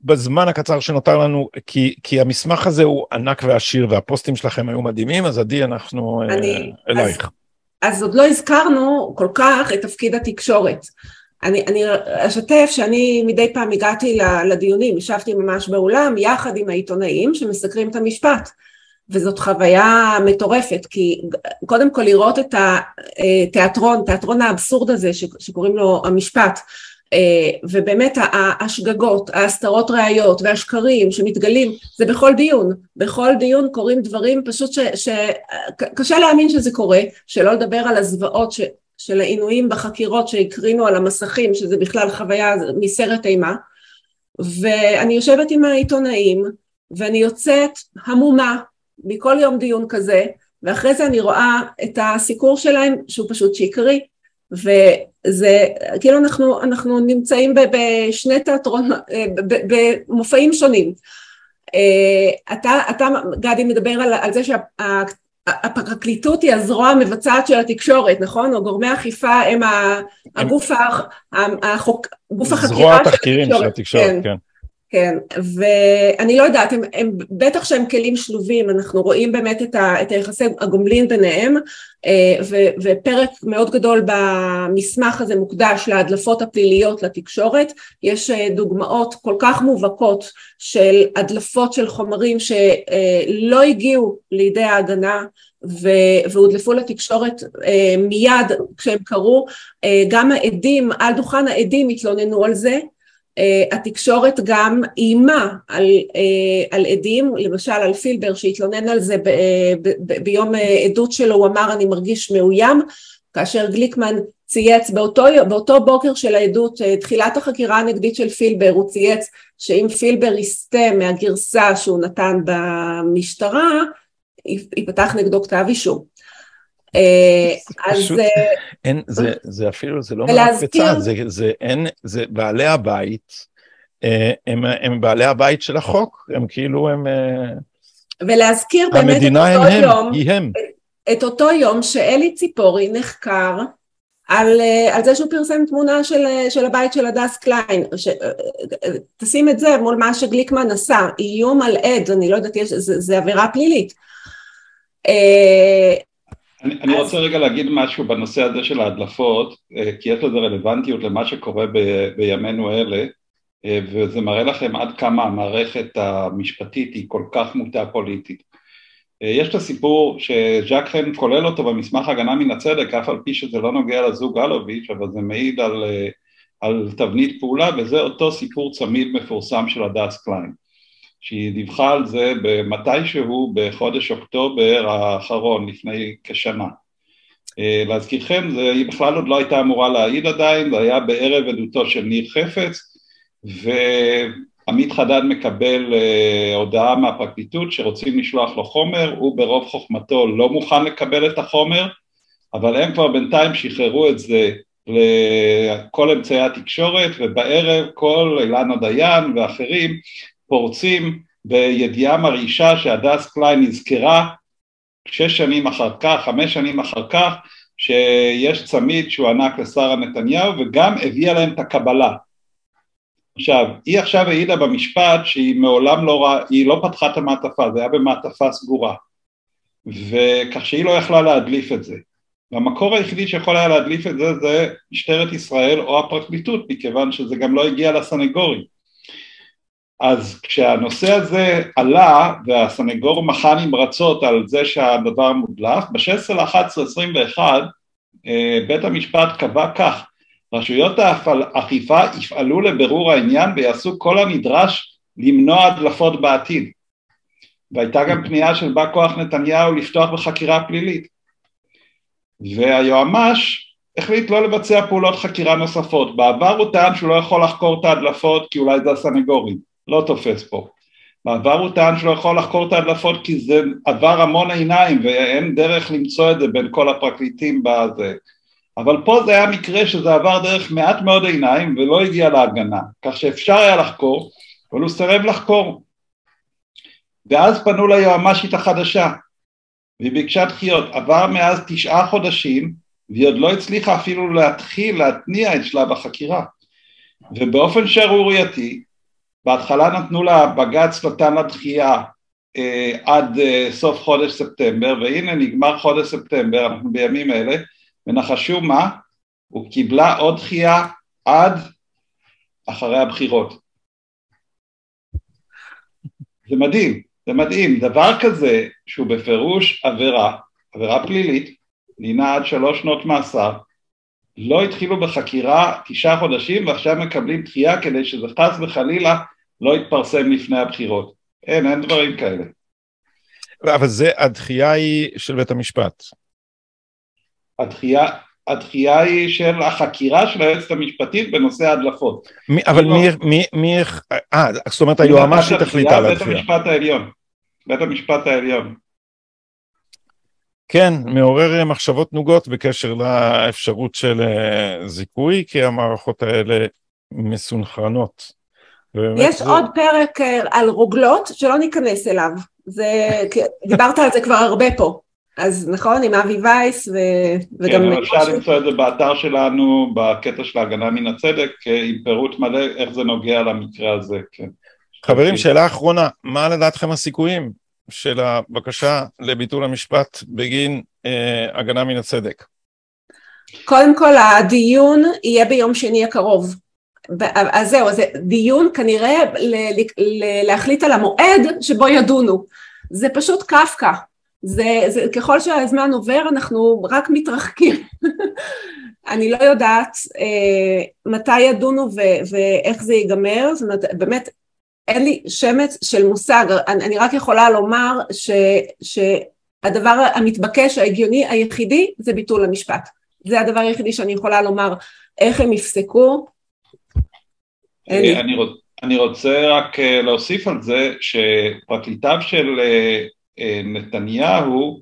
בזמן הקצר שנותר לנו, כי, כי המסמך הזה הוא ענק ועשיר והפוסטים שלכם היו מדהימים, אז עדי, אנחנו אה, אני, אלייך. אז, אז עוד לא הזכרנו כל כך את תפקיד התקשורת. אני, אני אשתף שאני מדי פעם הגעתי לדיונים, ישבתי ממש באולם יחד עם העיתונאים שמסקרים את המשפט. וזאת חוויה מטורפת, כי קודם כל לראות את התיאטרון, תיאטרון האבסורד הזה שקוראים לו המשפט, אה, ובאמת השגגות, ההסתרות ראיות והשקרים שמתגלים, זה בכל דיון, בכל דיון קורים דברים פשוט שקשה להאמין שזה קורה, שלא לדבר על הזוועות ש... של העינויים בחקירות שהקרינו על המסכים, שזה בכלל חוויה מסרט אימה, ואני יושבת עם העיתונאים, ואני יוצאת המומה מכל יום דיון כזה, ואחרי זה אני רואה את הסיקור שלהם שהוא פשוט שקרי, וזה כאילו אנחנו, אנחנו נמצאים בשני תיאטרון, במופעים שונים. אה, אתה, אתה גדי מדבר על, על זה שהפרקליטות היא הזרוע המבצעת של התקשורת, נכון? או גורמי האכיפה הם הגוף, החוק, גוף החקירה של התקשורת. זרוע התחקירים של התקשורת, כן. כן. כן, ואני לא יודעת, הם, הם בטח שהם כלים שלובים, אנחנו רואים באמת את, ה, את היחסי הגומלין ביניהם, אה, ו, ופרק מאוד גדול במסמך הזה מוקדש להדלפות הפליליות לתקשורת, יש אה, דוגמאות כל כך מובהקות של הדלפות של חומרים שלא הגיעו לידי ההגנה והודלפו לתקשורת מיד כשהם קרו, גם העדים, על דוכן העדים התלוננו על זה, התקשורת גם איימה על, uh, על עדים, למשל על פילבר שהתלונן על זה ב, ב, ב, ביום uh, עדות שלו, הוא אמר אני מרגיש מאוים, כאשר גליקמן צייץ באותו, באותו בוקר של העדות, uh, תחילת החקירה הנגדית של פילבר, הוא צייץ שאם פילבר יסטה מהגרסה שהוא נתן במשטרה, ייפתח נגדו כתב אישום. אה, אז... אה, אין, זה, זה אפילו, זה לא מהקפצה, זה, זה אין, זה בעלי הבית, אה, הם, הם בעלי הבית של החוק, הם כאילו, הם... ולהזכיר באמת את אותו הם, יום, היא הם. את אותו יום שאלי ציפורי נחקר על, על זה שהוא פרסם תמונה של, של הבית של הדס קליין, ש, תשים את זה מול מה שגליקמן עשה, איום על עד, אני לא יודעת, יש, זה, זה עבירה פלילית. אני, אני רוצה רגע להגיד משהו בנושא הזה של ההדלפות, אה, כי יש לזה רלוונטיות למה שקורה ב, בימינו אלה, אה, וזה מראה לכם עד כמה המערכת המשפטית היא כל כך מוטה פוליטית. אה, יש את הסיפור שז'אק חן כולל אותו במסמך הגנה מן הצדק, אף על פי שזה לא נוגע לזוג אלוביץ', אבל זה מעיד על, על תבנית פעולה, וזה אותו סיפור צמיד מפורסם של הדס קליין. שהיא דיווחה על זה במתישהו בחודש אוקטובר האחרון, לפני כשנה. אה, להזכירכם, זה, היא בכלל עוד לא הייתה אמורה להעיד עדיין, זה היה בערב עדותו של ניר חפץ, ועמית חדד מקבל uh, הודעה מהפרקליטות שרוצים לשלוח לו חומר, הוא ברוב חוכמתו לא מוכן לקבל את החומר, אבל הם כבר בינתיים שחררו את זה לכל אמצעי התקשורת, ובערב כל אילנה דיין ואחרים פורצים בידיעה מרעישה שהדס קליין נזכרה שש שנים אחר כך, חמש שנים אחר כך, שיש צמיד שהוא ענק לשרה נתניהו וגם הביאה להם את הקבלה. עכשיו, היא עכשיו העידה במשפט שהיא מעולם לא ראה, היא לא פתחה את המעטפה, זה היה במעטפה סגורה, וכך שהיא לא יכלה להדליף את זה. והמקור היחידי שיכול היה להדליף את זה זה משטרת ישראל או הפרקליטות, מכיוון שזה גם לא הגיע לסנגורים. אז כשהנושא הזה עלה והסנגור מחה נמרצות על זה שהדבר מודלף, ב-16 ל-11-21 אה, בית המשפט קבע כך, רשויות האכיפה יפעלו לבירור העניין ויעשו כל הנדרש למנוע הדלפות בעתיד. והייתה גם פנייה של בא כוח נתניהו לפתוח בחקירה פלילית. והיועמ"ש החליט לא לבצע פעולות חקירה נוספות. בעבר הוא טען שהוא לא יכול לחקור את ההדלפות כי אולי זה הסנגורים. לא תופס פה. בעבר הוא טען שלא יכול לחקור את ההדלפות כי זה עבר המון עיניים ואין דרך למצוא את זה בין כל הפרקליטים בזה. אבל פה זה היה מקרה שזה עבר דרך מעט מאוד עיניים ולא הגיע להגנה, כך שאפשר היה לחקור, אבל הוא סירב לחקור. ואז פנו ליועמ"שית החדשה, והיא ביקשה דחיות. עבר מאז תשעה חודשים, והיא עוד לא הצליחה אפילו להתחיל להתניע את שלב החקירה. ובאופן שערורייתי, בהתחלה נתנו לה, בג"ץ נתן לה אה, עד אה, סוף חודש ספטמבר, והנה נגמר חודש ספטמבר, אנחנו בימים אלה, ונחשו מה? הוא קיבלה עוד דחייה עד אחרי הבחירות. זה מדהים, זה מדהים, דבר כזה שהוא בפירוש עבירה, עבירה פלילית, דינה עד שלוש שנות מאסר, לא התחילו בחקירה תשעה חודשים ועכשיו מקבלים דחייה כדי שזה חס וחלילה לא יתפרסם לפני הבחירות. אין, אין דברים כאלה. אבל זה, הדחייה היא של בית המשפט. הדחייה, הדחייה היא של החקירה של היועצת המשפטית בנושא ההדלפות. מי, אבל לא. מי, מי, מי, אה, זאת אומרת היועמ"שית החליטה על הדחייה. בית המשפט העליון. בית המשפט העליון. כן, מעורר מחשבות נוגות בקשר לאפשרות של אה, זיכוי, כי המערכות האלה מסונכרנות. יש זה... עוד פרק אה, על רוגלות שלא ניכנס אליו, זה, דיברת על זה כבר הרבה פה, אז נכון, עם אבי וייס ו... וגם... כן, אפשר למצוא את זה באתר שלנו, בקטע של ההגנה מן הצדק, אה, עם פירוט מלא איך זה נוגע למקרה הזה, כן. חברים, שאלה אחרונה, מה לדעתכם הסיכויים של הבקשה לביטול המשפט בגין אה, הגנה מן הצדק? קודם כל הדיון יהיה ביום שני הקרוב. אז זהו, אז דיון כנראה להחליט על המועד שבו ידונו. זה פשוט קפקא. זה, זה, ככל שהזמן עובר אנחנו רק מתרחקים. אני לא יודעת אה, מתי ידונו ו, ואיך זה ייגמר, זאת אומרת באמת אין לי שמץ של מושג, אני, אני רק יכולה לומר ש, שהדבר המתבקש ההגיוני היחידי זה ביטול המשפט. זה הדבר היחידי שאני יכולה לומר, איך הם יפסקו, אה, אני, רוצ, אני רוצה רק אה, להוסיף על זה שפרקליטיו של אה, נתניהו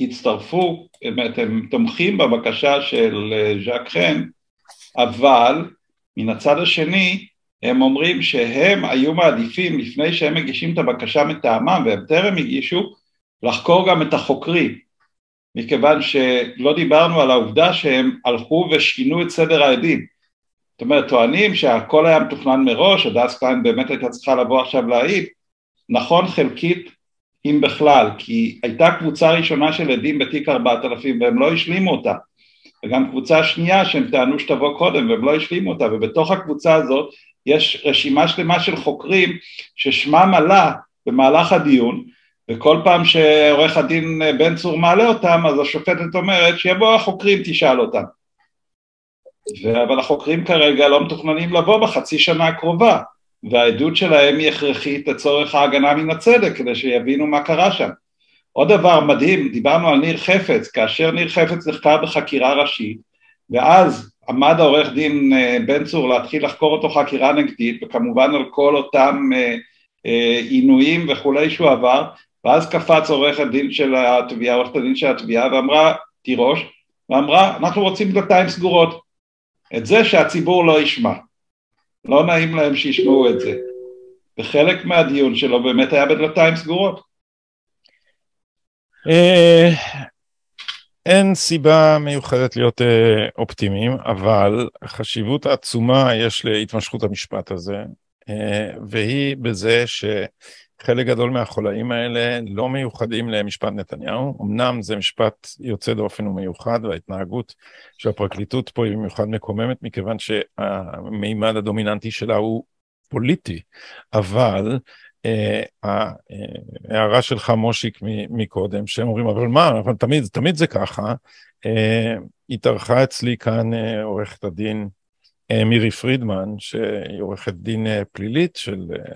הצטרפו, באמת הם תומכים בבקשה של ז'אק חן, אבל מן הצד השני הם אומרים שהם היו מעדיפים לפני שהם מגישים את הבקשה מטעמם והם טרם הגישו לחקור גם את החוקרים. מכיוון שלא דיברנו על העובדה שהם הלכו ושינו את סדר העדים זאת אומרת, טוענים שהכל היה מתוכנן מראש, הדס קליין באמת הייתה צריכה לבוא עכשיו להעיד, נכון חלקית אם בכלל, כי הייתה קבוצה ראשונה של עדים בתיק 4000 והם לא השלימו אותה, וגם קבוצה שנייה שהם טענו שתבוא קודם והם לא השלימו אותה, ובתוך הקבוצה הזאת יש רשימה שלמה של חוקרים ששמם עלה במהלך הדיון, וכל פעם שעורך הדין בן צור מעלה אותם, אז השופטת אומרת שיבואו החוקרים תשאל אותם. אבל החוקרים כרגע לא מתוכננים לבוא בחצי שנה הקרובה, והעדות שלהם היא הכרחית לצורך ההגנה מן הצדק, כדי שיבינו מה קרה שם. עוד דבר מדהים, דיברנו על ניר חפץ, כאשר ניר חפץ נחקר בחקירה ראשית, ואז עמד העורך דין אה, בן צור להתחיל לחקור אותו חקירה נגדית, וכמובן על כל אותם אה, אה, עינויים וכולי שהוא עבר, ואז קפץ עורך הדין של התביעה, עורכת הדין של התביעה, ואמרה, תירוש, ואמרה, אנחנו רוצים דלתיים סגורות. את זה שהציבור לא ישמע. לא נעים להם שישמעו את זה. וחלק מהדיון שלו באמת היה בדלתיים סגורות. אה, אין סיבה מיוחדת להיות אה, אופטימיים, אבל חשיבות עצומה יש להתמשכות המשפט הזה, אה, והיא בזה ש... חלק גדול מהחולאים האלה לא מיוחדים למשפט נתניהו, אמנם זה משפט יוצא דופן ומיוחד וההתנהגות של הפרקליטות פה היא במיוחד מקוממת מכיוון שהמימד הדומיננטי שלה הוא פוליטי, אבל אה, ההערה שלך מושיק מקודם שהם אומרים אבל מה, אבל תמיד, תמיד זה ככה, אה, התארחה אצלי כאן אה, עורכת הדין אה, מירי פרידמן שהיא עורכת דין אה, פלילית של אה,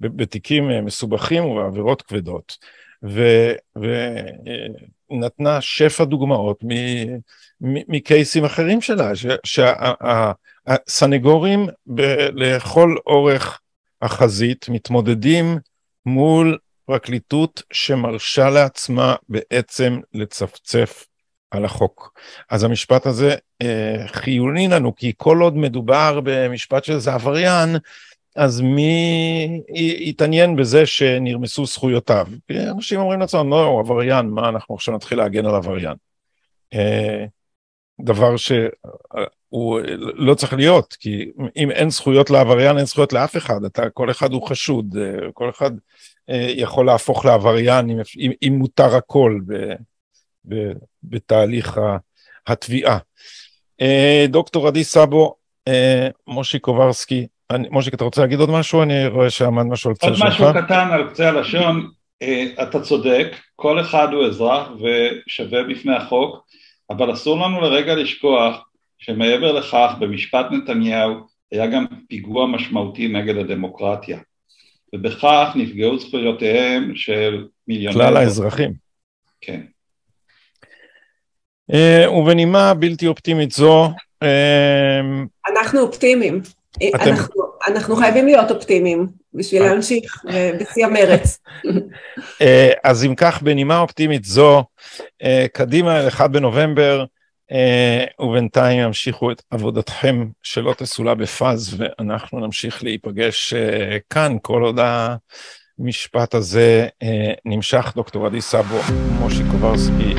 בתיקים אה, מסובכים ובעבירות כבדות, ונתנה שפע דוגמאות מקייסים אחרים שלה, שהסנגורים לכל אורך החזית מתמודדים מול פרקליטות שמרשה לעצמה בעצם לצפצף על החוק. אז המשפט הזה אה, חיוני לנו, כי כל עוד מדובר במשפט של איזה עבריין, אז מי יתעניין בזה שנרמסו זכויותיו? אנשים אומרים לעצמם, לא, הוא עבריין, מה אנחנו עכשיו נתחיל להגן על עבריין? אה, דבר שהוא לא צריך להיות, כי אם אין זכויות לעבריין, אין זכויות לאף אחד, אתה, כל אחד הוא חשוד, אה, כל אחד אה, יכול להפוך לעבריין אם, אם, אם מותר הכל ב, ב, בתהליך התביעה. דוקטור עדי סאבו, מושי קוברסקי, מושיק, אתה רוצה להגיד עוד משהו? אני רואה שעמד משהו על קצה שלך. עוד משהו קטן על קצה הלשון, אה, אתה צודק, כל אחד הוא אזרח ושווה בפני החוק, אבל אסור לנו לרגע לשכוח שמעבר לכך במשפט נתניהו היה גם פיגוע משמעותי נגד הדמוקרטיה, ובכך נפגעו זכויותיהם של מיליוני... כלל האזרחים. כן. ובנימה בלתי אופטימית זו, אנחנו אופטימיים. אתם... אנחנו, אנחנו חייבים להיות אופטימיים בשביל להמשיך בשיא המרץ. אז אם כך, בנימה אופטימית זו, קדימה אל 1 בנובמבר, ובינתיים ימשיכו את עבודתכם שלא תסולא בפז, ואנחנו נמשיך להיפגש כאן כל עוד המשפט הזה נמשך. דוקטור עדי סאבו, מושי קוברסקי,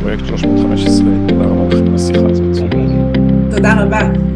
פרויקט 315, תודה רבה לכם על השיחה הזאת. תודה רבה.